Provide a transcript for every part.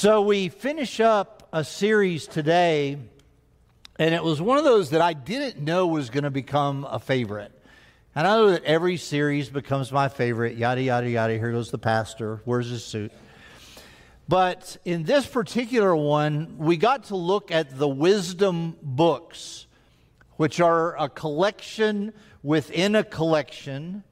So we finish up a series today, and it was one of those that I didn't know was going to become a favorite. And I know that every series becomes my favorite, yada, yada, yada. Here goes the pastor. Where's his suit? But in this particular one, we got to look at the wisdom books, which are a collection within a collection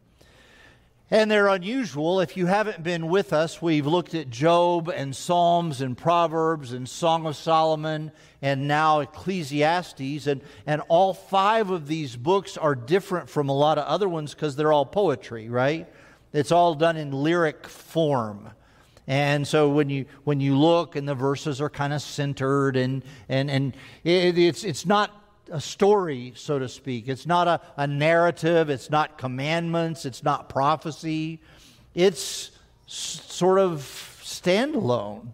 and they're unusual. If you haven't been with us, we've looked at Job and Psalms and Proverbs and Song of Solomon and now Ecclesiastes. And, and all five of these books are different from a lot of other ones because they're all poetry, right? It's all done in lyric form. And so when you when you look and the verses are kind of centered and and and it, it's it's not a story, so to speak. It's not a, a narrative, it's not commandments, it's not prophecy. It's sort of standalone.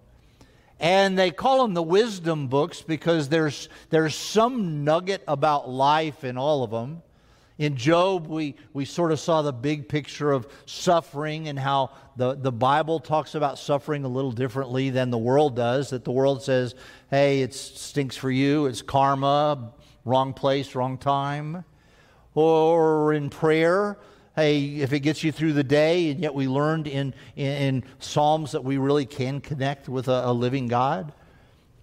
And they call them the wisdom books because there's, there's some nugget about life in all of them. In Job, we, we sort of saw the big picture of suffering and how the, the Bible talks about suffering a little differently than the world does. That the world says, hey, it stinks for you, it's karma, wrong place, wrong time. Or in prayer, hey, if it gets you through the day, and yet we learned in, in, in Psalms that we really can connect with a, a, living God.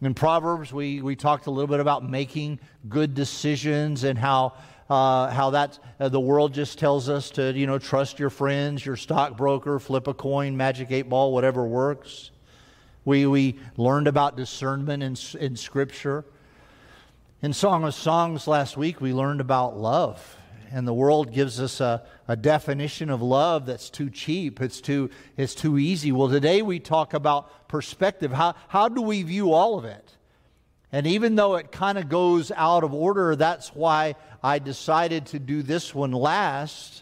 In Proverbs, we, we talked a little bit about making good decisions and how, uh, how that, uh, the world just tells us to, you know, trust your friends, your stockbroker, flip a coin, magic eight ball, whatever works. We, we learned about discernment in, in Scripture. In Song of Songs last week, we learned about love. And the world gives us a, a definition of love that's too cheap, it's too, it's too easy. Well, today we talk about perspective. How, how do we view all of it? And even though it kind of goes out of order, that's why I decided to do this one last,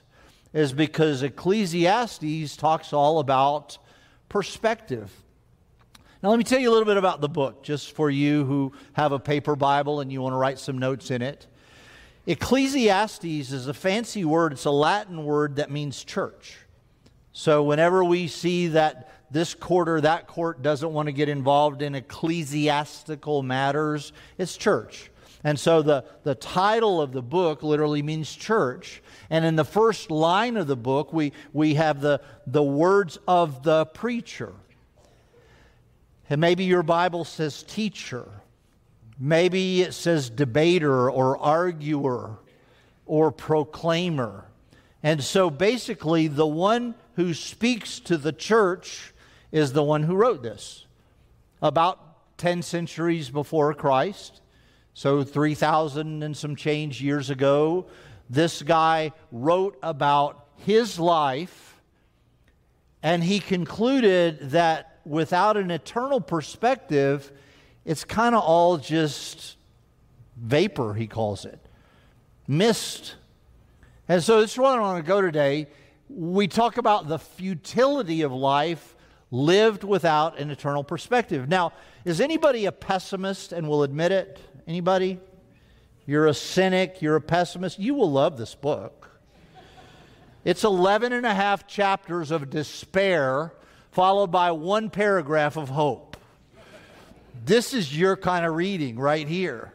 is because Ecclesiastes talks all about perspective. Now, let me tell you a little bit about the book, just for you who have a paper Bible and you want to write some notes in it. Ecclesiastes is a fancy word, it's a Latin word that means church. So, whenever we see that this court or that court doesn't want to get involved in ecclesiastical matters, it's church. And so the, the title of the book literally means church. And in the first line of the book, we, we have the, the words of the preacher. And maybe your Bible says teacher. Maybe it says debater or arguer or proclaimer. And so basically, the one who speaks to the church is the one who wrote this. About 10 centuries before Christ, so 3,000 and some change years ago, this guy wrote about his life, and he concluded that without an eternal perspective, it's kind of all just vapor, he calls it, mist. And so this is where I want to go today. We talk about the futility of life lived without an eternal perspective. Now, is anybody a pessimist and will admit it? Anybody? You're a cynic, you're a pessimist. You will love this book. It's 11 and a half chapters of despair followed by one paragraph of hope. This is your kind of reading right here.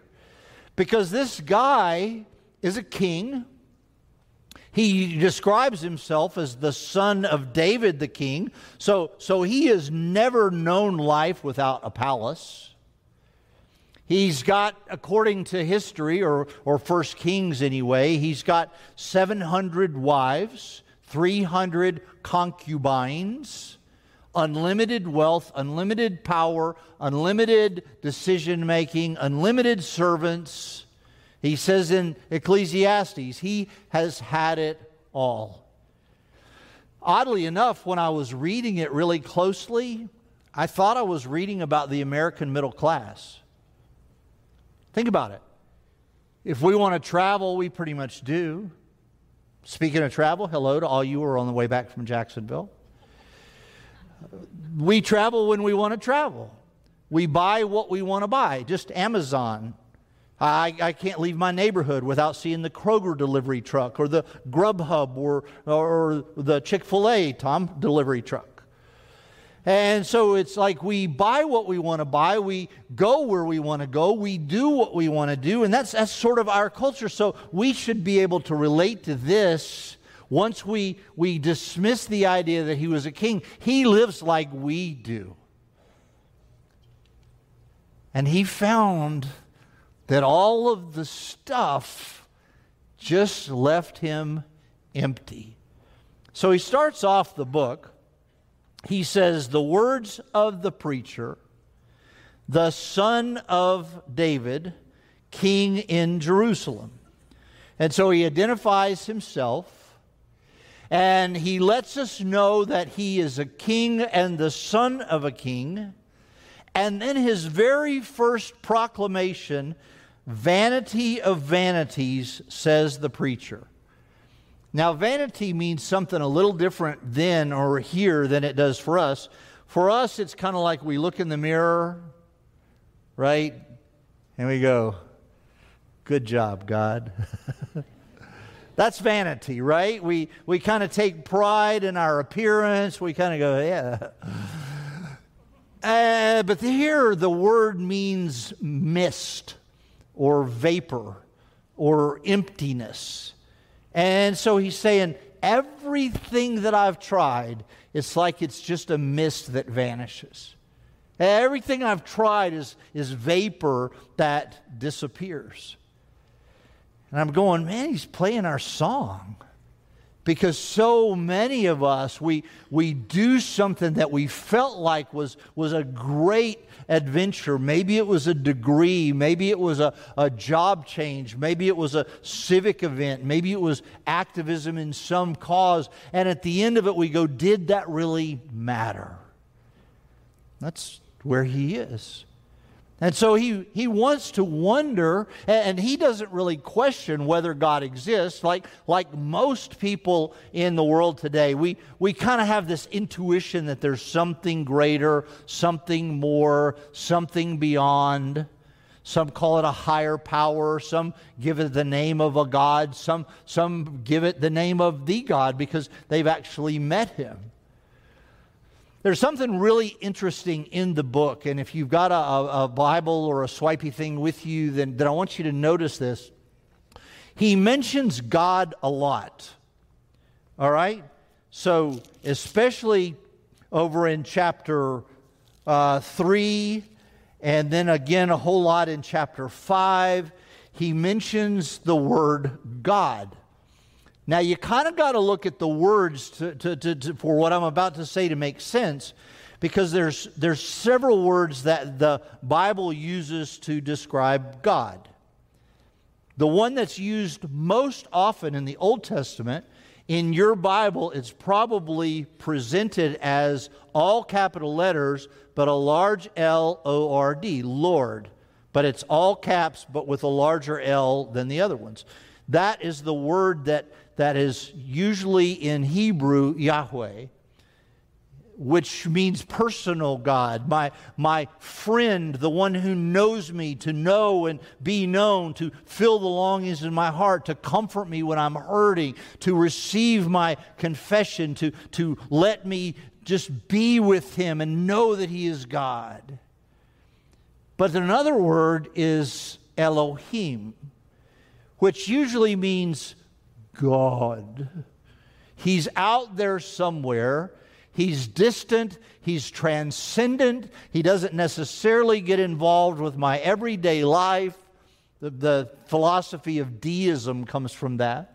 Because this guy is a king. He describes himself as the son of David the king. So, so he has never known life without a palace. He's got, according to history, or, or First Kings anyway, he's got 700 wives, 300 concubines unlimited wealth, unlimited power, unlimited decision making, unlimited servants. He says in Ecclesiastes, he has had it all. Oddly enough, when I was reading it really closely, I thought I was reading about the American middle class. Think about it. If we want to travel, we pretty much do. Speaking of travel, hello to all you who are on the way back from Jacksonville. We travel when we want to travel. We buy what we want to buy, just Amazon. I, I can't leave my neighborhood without seeing the Kroger delivery truck or the Grubhub or, or the Chick fil A Tom delivery truck. And so it's like we buy what we want to buy, we go where we want to go, we do what we want to do, and that's, that's sort of our culture. So we should be able to relate to this once we, we dismiss the idea that he was a king. He lives like we do. And he found that all of the stuff just left him empty. So he starts off the book he says, The words of the preacher, the son of David, king in Jerusalem. And so he identifies himself and he lets us know that he is a king and the son of a king. And then his very first proclamation, Vanity of Vanities, says the preacher. Now, vanity means something a little different then or here than it does for us. For us, it's kind of like we look in the mirror, right? And we go, Good job, God. That's vanity, right? We, we kind of take pride in our appearance. We kind of go, Yeah. Uh, but here, the word means mist or vapor or emptiness. And so he's saying, everything that I've tried, it's like it's just a mist that vanishes. Everything I've tried is, is vapor that disappears. And I'm going, man, he's playing our song. Because so many of us we we do something that we felt like was was a great adventure. Maybe it was a degree. Maybe it was a, a job change. Maybe it was a civic event. Maybe it was activism in some cause. And at the end of it we go did that really matter? That's where he is and so he, he wants to wonder, and he doesn't really question whether God exists. Like, like most people in the world today, we, we kind of have this intuition that there's something greater, something more, something beyond. Some call it a higher power. Some give it the name of a God. Some, some give it the name of the God because they've actually met him. There's something really interesting in the book, and if you've got a, a, Bible or a swipey thing with you, then, then I want you to notice this. He mentions God a lot. All right? So, especially over in chapter uh, 3, and then again a whole lot in chapter 5, he mentions the word God. Now, you kind of got to look at the words to, to, to, for what I'm about to say to make sense, because there's, there's several words that the Bible uses to describe God. The one that's used most often in the Old Testament, in your Bible, it's probably presented as all capital letters, but a large L O R D, Lord. But it's all caps, but with a larger L than the other ones. That is the word that that is usually in Hebrew Yahweh, which means personal God, my, my friend, the one who knows me, to know and be known, to fill the longings in my heart, to comfort me when I'm hurting, to receive my confession, to, to let me just be with him and know that he is God. But another word is Elohim, which usually means God. He's out there somewhere. He's distant. He's transcendent. He doesn't necessarily get involved with my everyday life. The, the philosophy of deism comes from that.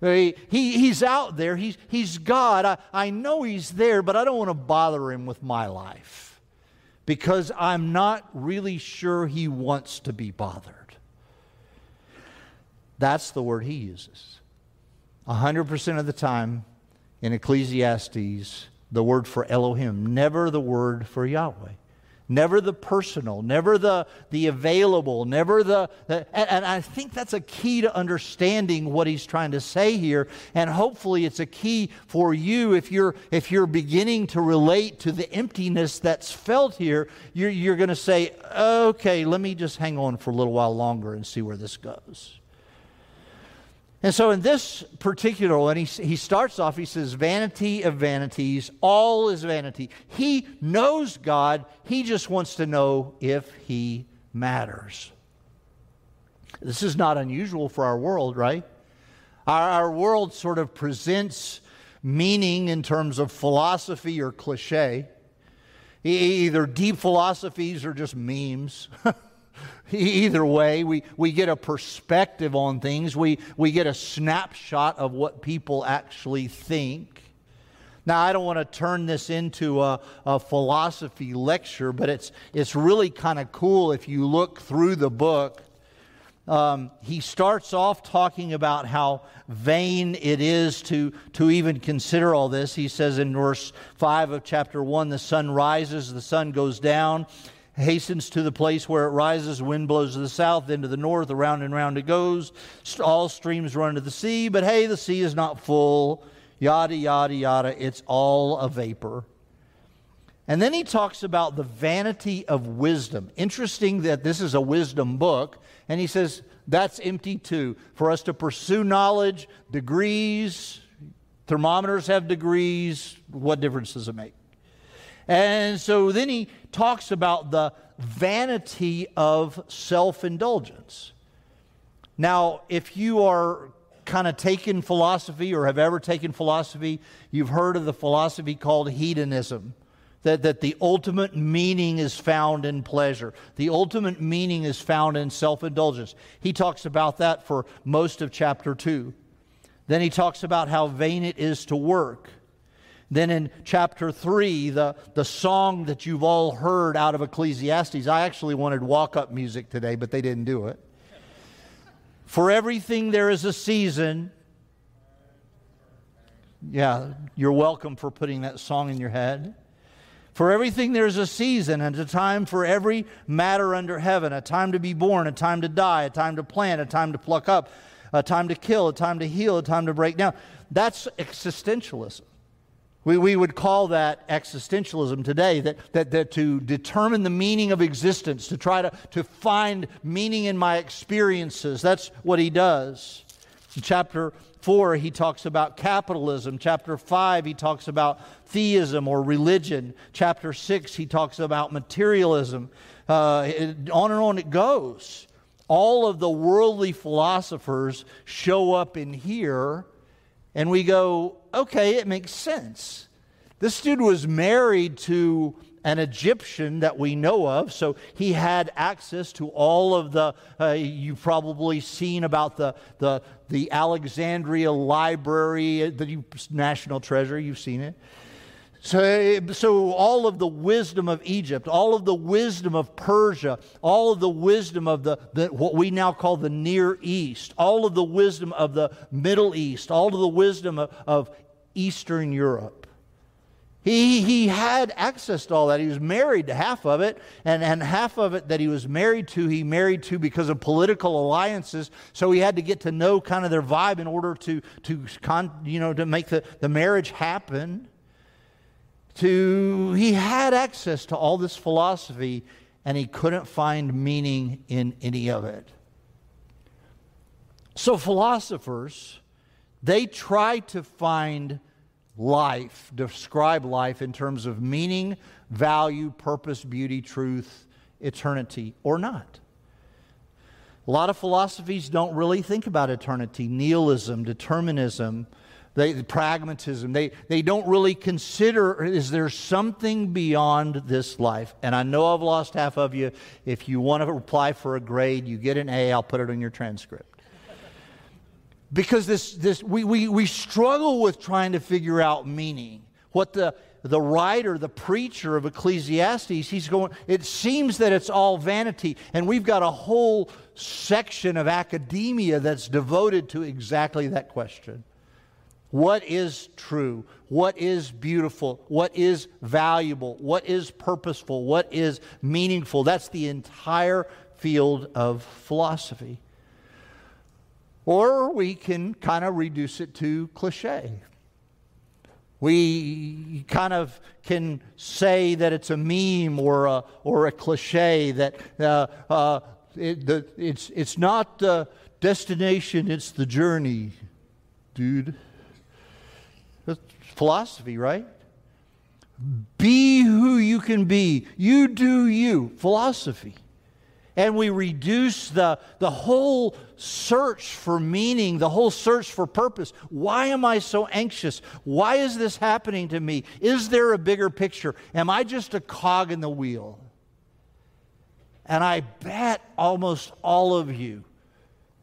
He, he, he's out there. He's, he's God. I, I know He's there, but I don't want to bother Him with my life because I'm not really sure He wants to be bothered. That's the word He uses. 100% of the time in Ecclesiastes, the word for Elohim, never the word for Yahweh. Never the personal, never the, the available, never the. the and, and I think that's a key to understanding what he's trying to say here. And hopefully, it's a key for you if you're, if you're beginning to relate to the emptiness that's felt here. You're, you're going to say, okay, let me just hang on for a little while longer and see where this goes. And so in this particular one, he, he starts off, he says, Vanity of vanities, all is vanity. He knows God, he just wants to know if he matters. This is not unusual for our world, right? Our, our world sort of presents meaning in terms of philosophy or cliche. Either deep philosophies or just memes. Either way, we, we get a perspective on things, we, we get a snapshot of what people actually think. Now, I don't want to turn this into a, a philosophy lecture, but it's, it's really kind of cool if you look through the book. Um, he starts off talking about how vain it is to, to even consider all this. He says in verse 5 of chapter 1 the sun rises, the sun goes down hastens to the place where it rises. Wind blows to the south, then to the north, around and round it goes. All streams run to the sea, but hey, the sea is not full. Yada, yada, yada. It's all a vapor. And then he talks about the vanity of wisdom. Interesting that this is a wisdom book. And he says that's empty too. For us to pursue knowledge, degrees, thermometers have degrees. What difference does it make? And so then he talks about the vanity of self indulgence. Now, if you are kind of taken philosophy or have ever taken philosophy, you've heard of the philosophy called hedonism. That, that the ultimate meaning is found in pleasure. The ultimate meaning is found in self indulgence. He talks about that for most of chapter 2. Then he talks about how vain it is to work. Then in chapter 3, the, the song that you've all heard out of Ecclesiastes, I actually wanted walk up music today, but they didn't do it. For everything there is a season. Yeah, you're welcome for putting that song in your head. For everything there's a season and a time for every matter under heaven, a time to be born, a time to die, a time to plant, a time to pluck up, a time to kill, a time to heal, a time to break down. That's existentialism. We, we would call that existentialism today, that, that, that to determine the meaning of existence, to try to, to find meaning in my experiences. That's what he does. In chapter 4, he talks about capitalism. Chapter 5, he talks about theism or religion. Chapter 6, he talks about materialism. Uh, it, on and on it goes. All of the worldly philosophers show up in here and we go, okay, it makes sense. This dude was married to an Egyptian that we know of, so he had access to all of the. Uh, you've probably seen about the, the, the Alexandria Library, the national treasure, you've seen it. So, so, all of the wisdom of Egypt, all of the wisdom of Persia, all of the wisdom of the, the, what we now call the Near East, all of the wisdom of the Middle East, all of the wisdom of, of Eastern Europe. He, he had access to all that. He was married to half of it, and, and half of it that he was married to, he married to because of political alliances. So he had to get to know kind of their vibe in order to, to, con, you know, to make the, the marriage happen to he had access to all this philosophy and he couldn't find meaning in any of it. So philosophers, they try to find life, describe life in terms of meaning, value, purpose, beauty, truth, eternity, or not. A lot of philosophies don't really think about eternity. Nihilism, determinism, they, pragmatism. They, they don't really consider is there something beyond this life? And I know I've lost half of you. If you want to apply for a grade, you get an A, I'll put it on your transcript. Because this, this, we, we, we struggle with trying to figure out meaning. What the, the writer, the preacher of Ecclesiastes, he's going, it seems that it's all vanity. And we've got a whole section of academia that's devoted to exactly that question. What is true? What is beautiful? What is valuable? What is purposeful? What is meaningful? That's the entire field of philosophy. Or we can kind of reduce it to cliche. We kind of can say that it's a meme or a, or a cliche that uh, uh, It, the, it's, it's not the destination, it's the journey, dude. That's philosophy, right? Be who you can be. You do you. Philosophy. And we reduce the, the whole search for meaning, the whole search for purpose. Why am I so anxious? Why is this happening to me? Is there a bigger picture? Am I just a cog in the wheel? And I bet almost all of you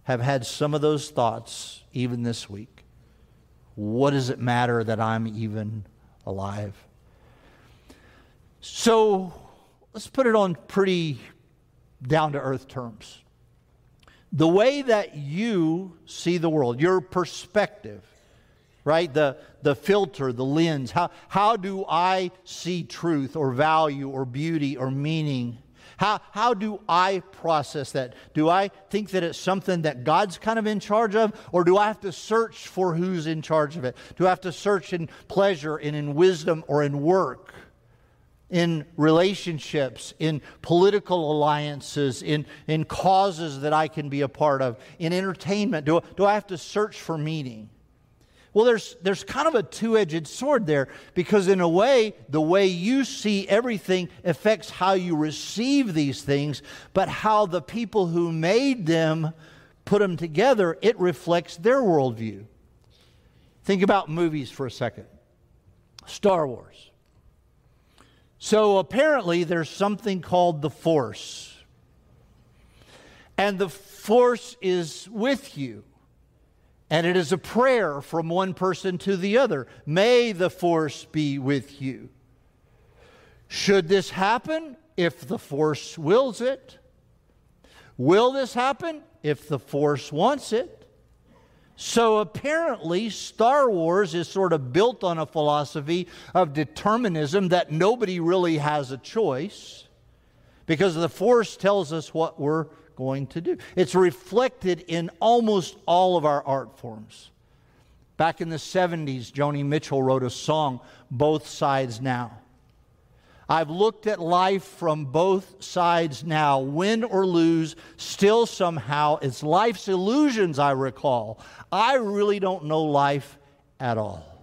have had some of those thoughts even this week. What does it matter that I'm even alive? So let's put it on pretty down to earth terms. The way that you see the world, your perspective, right? The, the filter, the lens. How, how do I see truth or value or beauty or meaning? How, how do I process that? Do I think that it's something that God's kind of in charge of, or do I have to search for who's in charge of it? Do I have to search in pleasure and in wisdom or in work? in relationships, in political alliances, in, in causes that I can be a part of, in entertainment? Do, do I have to search for meaning? Well, there's, there's kind of a two edged sword there because, in a way, the way you see everything affects how you receive these things, but how the people who made them put them together, it reflects their worldview. Think about movies for a second Star Wars. So apparently, there's something called the Force. And the Force is with you. And it is a prayer from one person to the other. May the Force be with you. Should this happen? If the Force wills it. Will this happen? If the Force wants it. So apparently, Star Wars is sort of built on a philosophy of determinism that nobody really has a choice because the Force tells us what we're going to do. It's reflected in almost all of our art forms. Back in the 70s, Joni Mitchell wrote a song, Both Sides Now. I've looked at life from both sides now. Win or lose, still somehow, it's life's illusions I recall. I really don't know life at all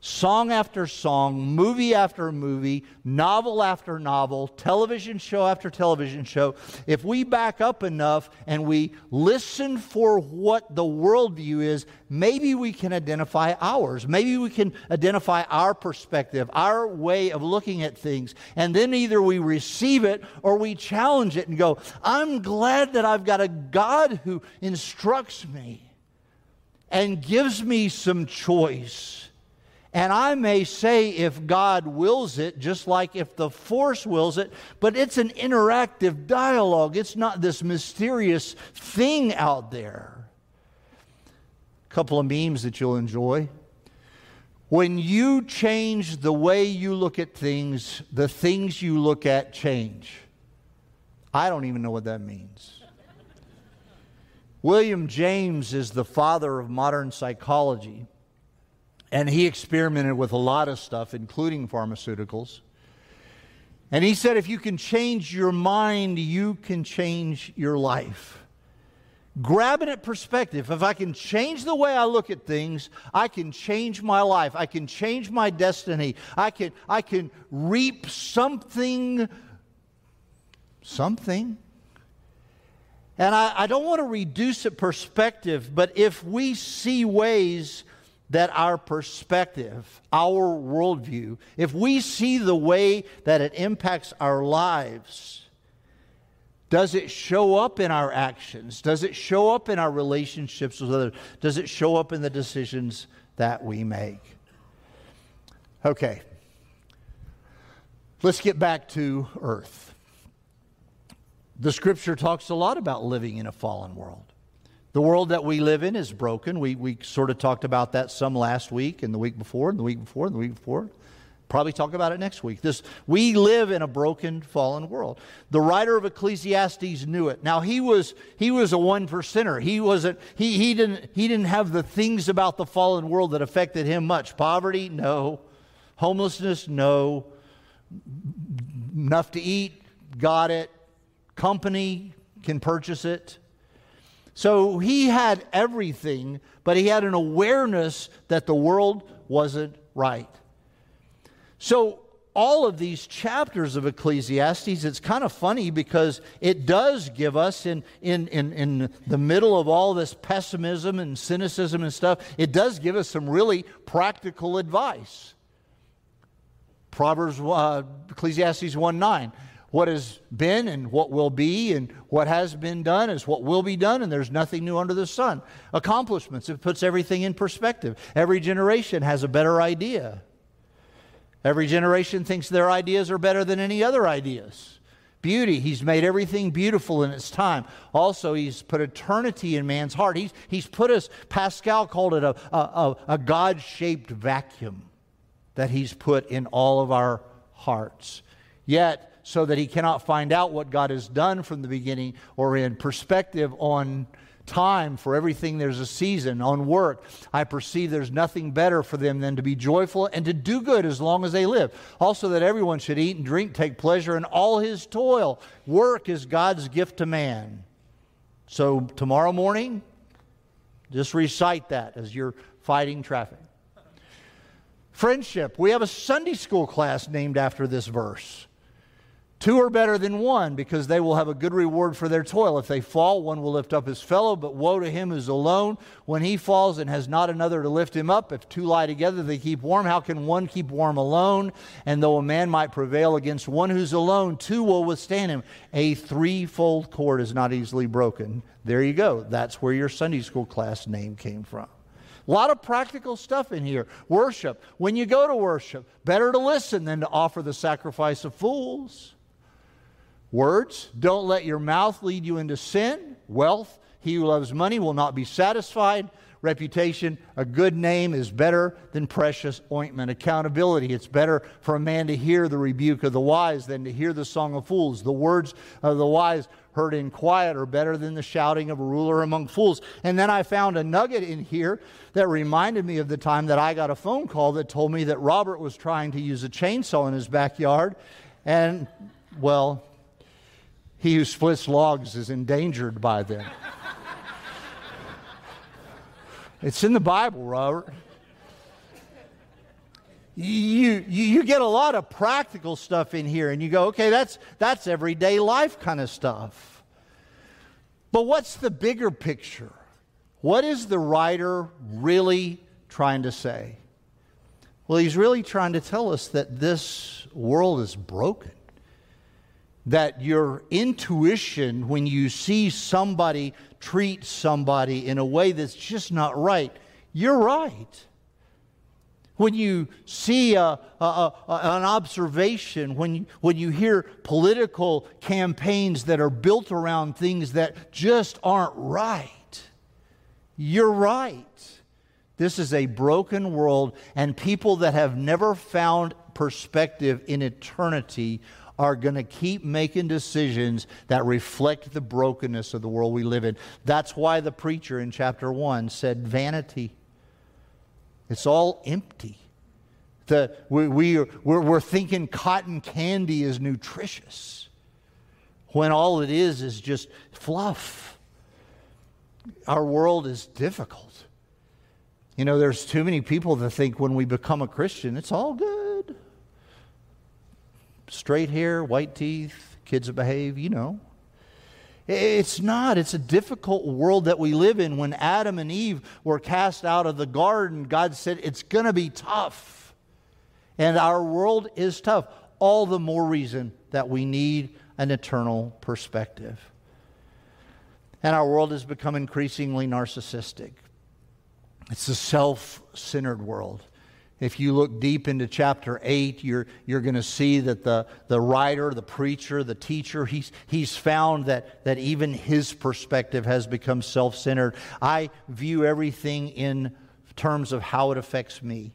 song after song, movie after movie, novel after novel, television show after television show, if we back up enough and we listen for what the worldview is, maybe we can identify ours. Maybe we can identify our perspective, our way of looking at things. And then either we receive it or we challenge it and go, I'm glad that I've got a God who instructs me and gives me some choice and I may say if God wills it, just like if the force wills it, but it's an interactive dialogue. It's not this mysterious thing out there. A couple of memes that you'll enjoy. When you change the way you look at things, the things you look at change. I don't even know what that means. William James is the father of modern psychology. And he experimented with a lot of stuff, including pharmaceuticals. And he said, if you can change your mind, you can change your life. Grabbing at perspective. If I can change the way I look at things, I can change my life. I can change my destiny. I can, I can reap something, something. And I, I don't want to reduce it perspective, but if we see ways that our perspective, our worldview, if we see the way that it impacts our lives, does it show up in our actions? Does it show up in our relationships with others? Does it show up in the decisions that we make? Okay. Let's get back to earth. The scripture talks a lot about living in a fallen world. The world that we live in is broken. We, we sort of talked about that some last week and the week before and the week before and the week before. Probably talk about it next week. This, we live in a broken, fallen world. The writer of Ecclesiastes knew it. Now he was he was a one percenter. He wasn't he he didn't he didn't have the things about the fallen world that affected him much. Poverty, no. Homelessness, no. Enough to eat, got it company can purchase it. So he had everything, but he had an awareness that the world wasn't right. So all of these chapters of Ecclesiastes, it's kind of funny because it does give us, in, in, in, in the middle of all this pessimism and cynicism and stuff, it does give us some really practical advice. Proverbs, uh, Ecclesiastes 1 9. What has been and what will be and what has been done is what will be done, and there's nothing new under the sun. Accomplishments, it puts everything in perspective. Every generation has a better idea. Every generation thinks their ideas are better than any other ideas. Beauty, he's made everything beautiful in its time. Also, he's put eternity in man's heart. He's, he's put us, Pascal called it a, a, a God shaped vacuum that he's put in all of our hearts. Yet, so that he cannot find out what God has done from the beginning or in perspective on time for everything. There's a season on work. I perceive there's nothing better for them than to be joyful and to do good as long as they live. Also that everyone should eat and drink take pleasure in all his toil. Work is god's gift to man. So tomorrow morning just recite that as you're fighting traffic. Friendship. We have a sunday school class named after this verse Two are better than one because they will have a good reward for their toil. If they fall, one will lift up his fellow, but woe to him who's alone when he falls and has not another to lift him up. If two lie together, they keep warm. How can one keep warm alone? And though a man might prevail against one who's alone, two will withstand him. A threefold cord is not easily broken. There you go. That's where your Sunday school class name came from. A lot of practical stuff in here. Worship. When you go to worship, better to listen than to offer the sacrifice of fools. Words, don't let your mouth lead you into sin. Wealth, he who loves money will not be satisfied. Reputation, a good name is better than precious ointment. Accountability, it's better for a man to hear the rebuke of the wise than to hear the song of fools. The words of the wise heard in quiet are better than the shouting of a ruler among fools. And then I found a nugget in here that reminded me of the time that I got a phone call that told me that Robert was trying to use a chainsaw in his backyard. And, well, he who splits logs is endangered by them. it's in the Bible, Robert. You, you, you get a lot of practical stuff in here, and you go, okay, that's, that's everyday life kind of stuff. But what's the bigger picture? What is the writer really trying to say? Well, he's really trying to tell us that this world is broken that your intuition, when you see somebody treat somebody in a way that's just not right, you're right. When you see a, a, a, an observation, when you, when you hear political campaigns that are built around things that just aren't right, you're right. This is a broken world, and people that have never found perspective in eternity are going to keep making decisions that reflect the brokenness of the world we live in. That's why the preacher in chapter 1 said, Vanity. It's all empty. The, we, we, we're, we're thinking cotton candy is nutritious when all it is is just fluff. Our world is difficult. You know, there's too many people that think when we become a Christian, it's all good straight hair, white teeth, kids that behave, you know. It's not. It's a difficult world that we live in. When Adam and Eve were cast out of the garden, God said it's going to be tough. And our world is tough. All the more reason that we need an eternal perspective. And our world has become increasingly narcissistic. It's a self centered world. If you look deep into chapter 8, you're, you're going to see that the, the writer, the preacher, the teacher, he's, he's found that, that even his perspective has become self centered. I view everything in terms of how it affects me.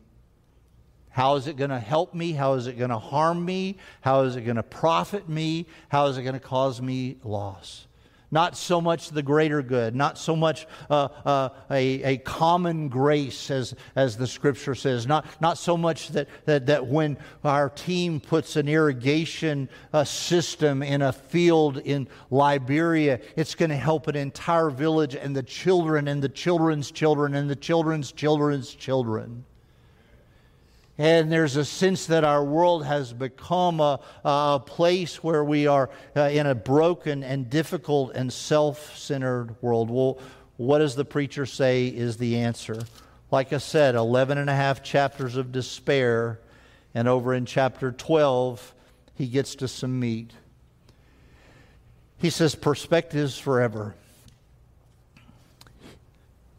How is it going to help me? How is it going to harm me? How is it going to profit me? How is it going to cause me loss? Not so much the greater good, not so much uh, uh, a, a common grace, as, as the scripture says, not, not so much that, that, that when our team puts an irrigation uh, system in a field in Liberia, it's going to help an entire village and the children and the children's children and the children's children's children. And there's a sense that our world has become a, a place where we are uh, in a broken and difficult and self centered world. Well, what does the preacher say is the answer? Like I said, 11 and a half chapters of despair, and over in chapter 12, he gets to some meat. He says, Perspectives forever.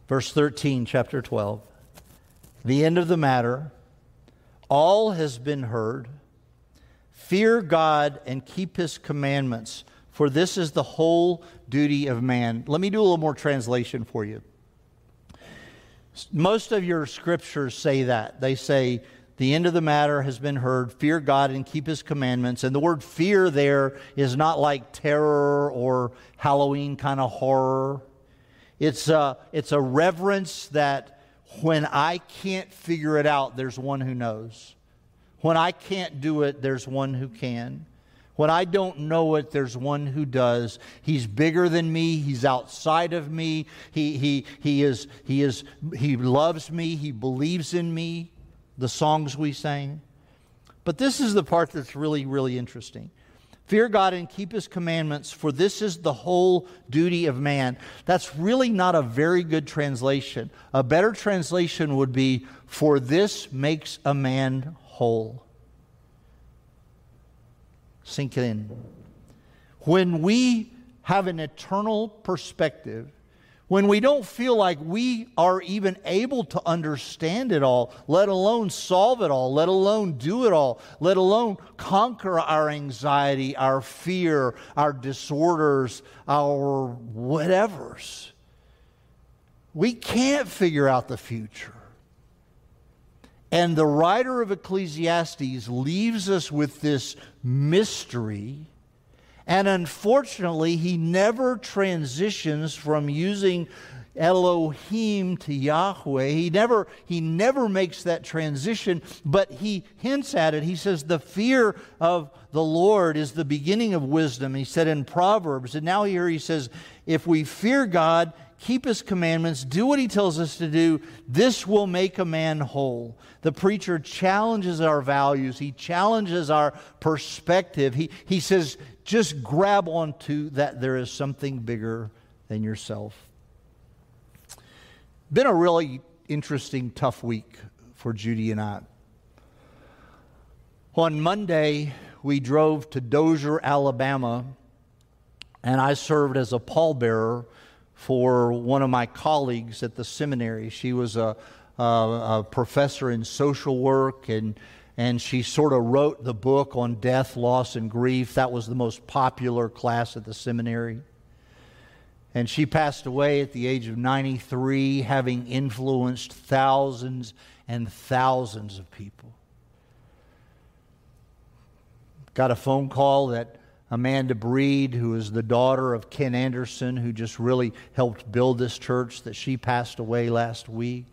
Verse 13, chapter 12. The end of the matter all has been heard. Fear God and keep his commandments, for this is the whole duty of man. Let me do a little more translation for you. Most of your scriptures say that. They say, the end of the matter has been heard. Fear God and keep his commandments. And the word fear there is not like terror or Halloween kind of horror. It's a, it's a reverence that when I can't figure it out, there's one who knows. When I can't do it, there's one who can. When I don't know it, there's one who does. He's bigger than me. He's outside of me. He, he, he, is, he, is, he loves me. He believes in me. The songs we sang. But this is the part that's really, really interesting. Fear God and keep his commandments, for this is the whole duty of man. That's really not a very good translation. A better translation would be, for this makes a man whole. Sink it in. When we have an eternal perspective, when we don't feel like we are even able to understand it all, let alone solve it all, let alone do it all, let alone conquer our anxiety, our fear, our disorders, our whatevers. We can't figure out the future. And the writer of Ecclesiastes leaves us with this mystery and unfortunately, he never transitions from using Elohim to Yahweh. He never, he never makes that transition, but he hints at it. He says, The fear of the Lord is the beginning of wisdom. He said in Proverbs. And now here he says, If we fear God, keep his commandments, do what he tells us to do, this will make a man whole. The preacher challenges our values, he challenges our perspective. He, he says, just grab onto that there is something bigger than yourself. Been a really interesting, tough week for Judy and I. On Monday, we drove to Dozier, Alabama, and I served as a pallbearer for one of my colleagues at the seminary. She was a, a, a professor in social work and and she sort of wrote the book on death, loss, and grief. That was the most popular class at the seminary. And she passed away at the age of 93, having influenced thousands and thousands of people. Got a phone call that Amanda Breed, who is the daughter of Ken Anderson, who just really helped build this church, that she passed away last week.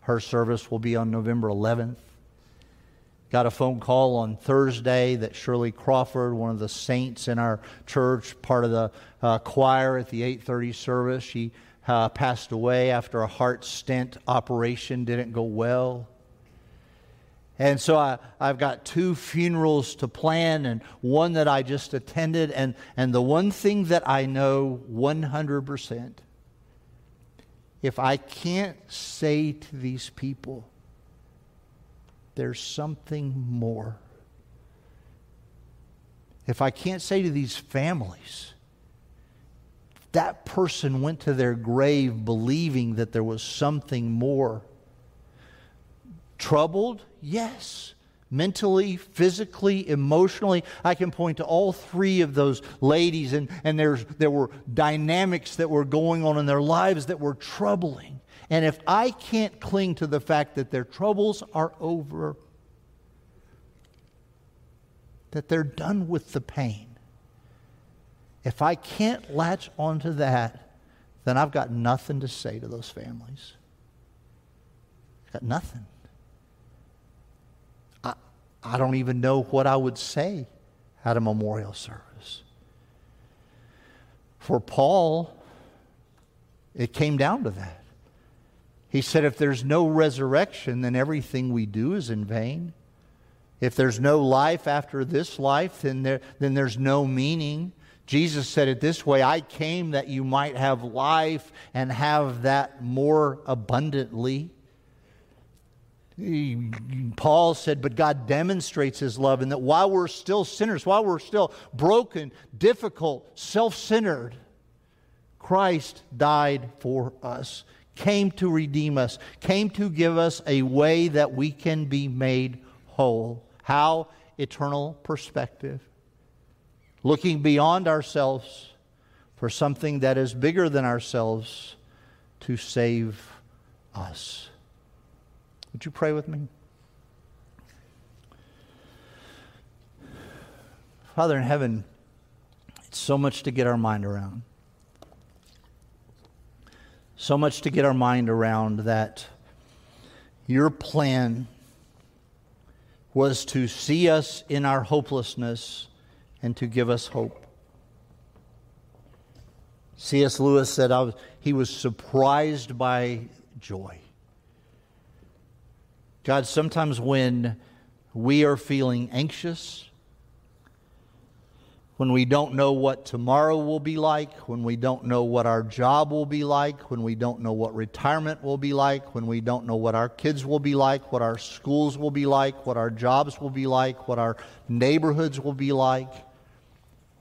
Her service will be on November 11th. Got a phone call on Thursday that Shirley Crawford, one of the saints in our church, part of the uh, choir at the 8:30 service, she uh, passed away after a heart stent operation didn't go well. And so I, I've got two funerals to plan and one that I just attended. And, and the one thing that I know 100% if I can't say to these people, there's something more. If I can't say to these families, that person went to their grave believing that there was something more. Troubled? Yes. Mentally, physically, emotionally. I can point to all three of those ladies, and, and there's, there were dynamics that were going on in their lives that were troubling. And if I can't cling to the fact that their troubles are over, that they're done with the pain, If I can't latch onto that, then I've got nothing to say to those families. I've got nothing. I, don't even know what I would say at a memorial service. For Paul, it came down to that. He said, if there's no resurrection, then everything we do is in vain. If there's no life after this life, then, there, then there's no meaning. Jesus said it this way I came that you might have life and have that more abundantly. Paul said, but God demonstrates his love in that while we're still sinners, while we're still broken, difficult, self centered, Christ died for us, came to redeem us, came to give us a way that we can be made whole. How? Eternal perspective. Looking beyond ourselves for something that is bigger than ourselves to save us. Would you pray with me? Father in heaven, it's so much to get our mind around. So much to get our mind around that your plan was to see us in our hopelessness and to give us hope. C.S. Lewis said was, he was surprised by joy. God, sometimes when we are feeling anxious, when we don't know what tomorrow will be like, when we don't know what our job will be like, when we don't know what retirement will be like, when we don't know what our kids will be like, what our schools will be like, what our jobs will be like, what our neighborhoods will be like,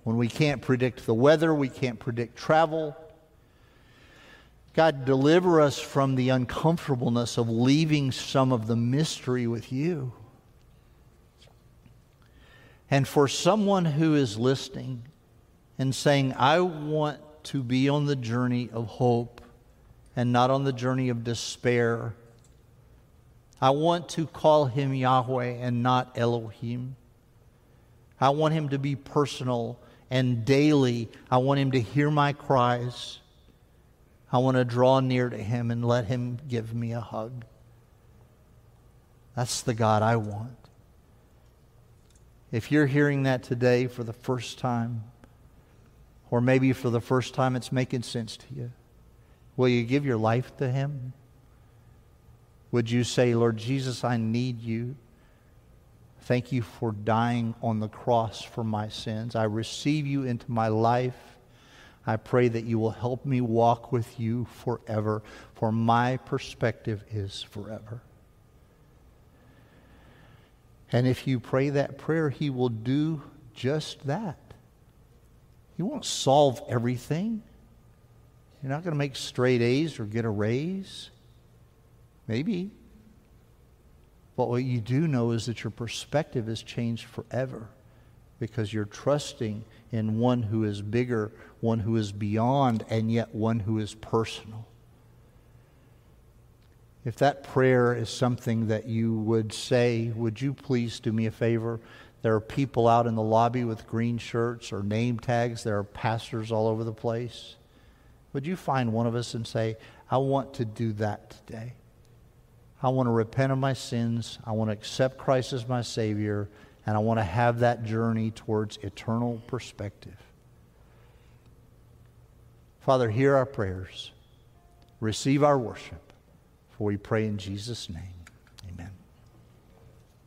when we can't predict the weather, we can't predict travel, God, deliver us from the uncomfortableness of leaving some of the mystery with you. And for someone who is listening and saying, I want to be on the journey of hope and not on the journey of despair, I want to call him Yahweh and not Elohim. I want him to be personal and daily. I want him to hear my cries. I want to draw near to him and let him give me a hug. That's the God I want. If you're hearing that today for the first time, or maybe for the first time it's making sense to you, will you give your life to him? Would you say, Lord Jesus, I need you? Thank you for dying on the cross for my sins. I receive you into my life. I pray that you will help me walk with you forever, for my perspective is forever. And if you pray that prayer, He will do just that. He won't solve everything. You're not going to make straight A's or get a raise. Maybe. But what you do know is that your perspective has changed forever because you're trusting in one who is bigger, one who is beyond, and yet one who is personal. If that prayer is something that you would say, would you please do me a favor? There are people out in the lobby with green shirts or name tags. There are pastors all over the place. Would you find one of us and say, I want to do that today? I want to repent of my sins. I want to accept Christ as my Savior and I want to have that journey towards eternal perspective. Father, hear our prayers. Receive our worship. For we pray in Jesus' name.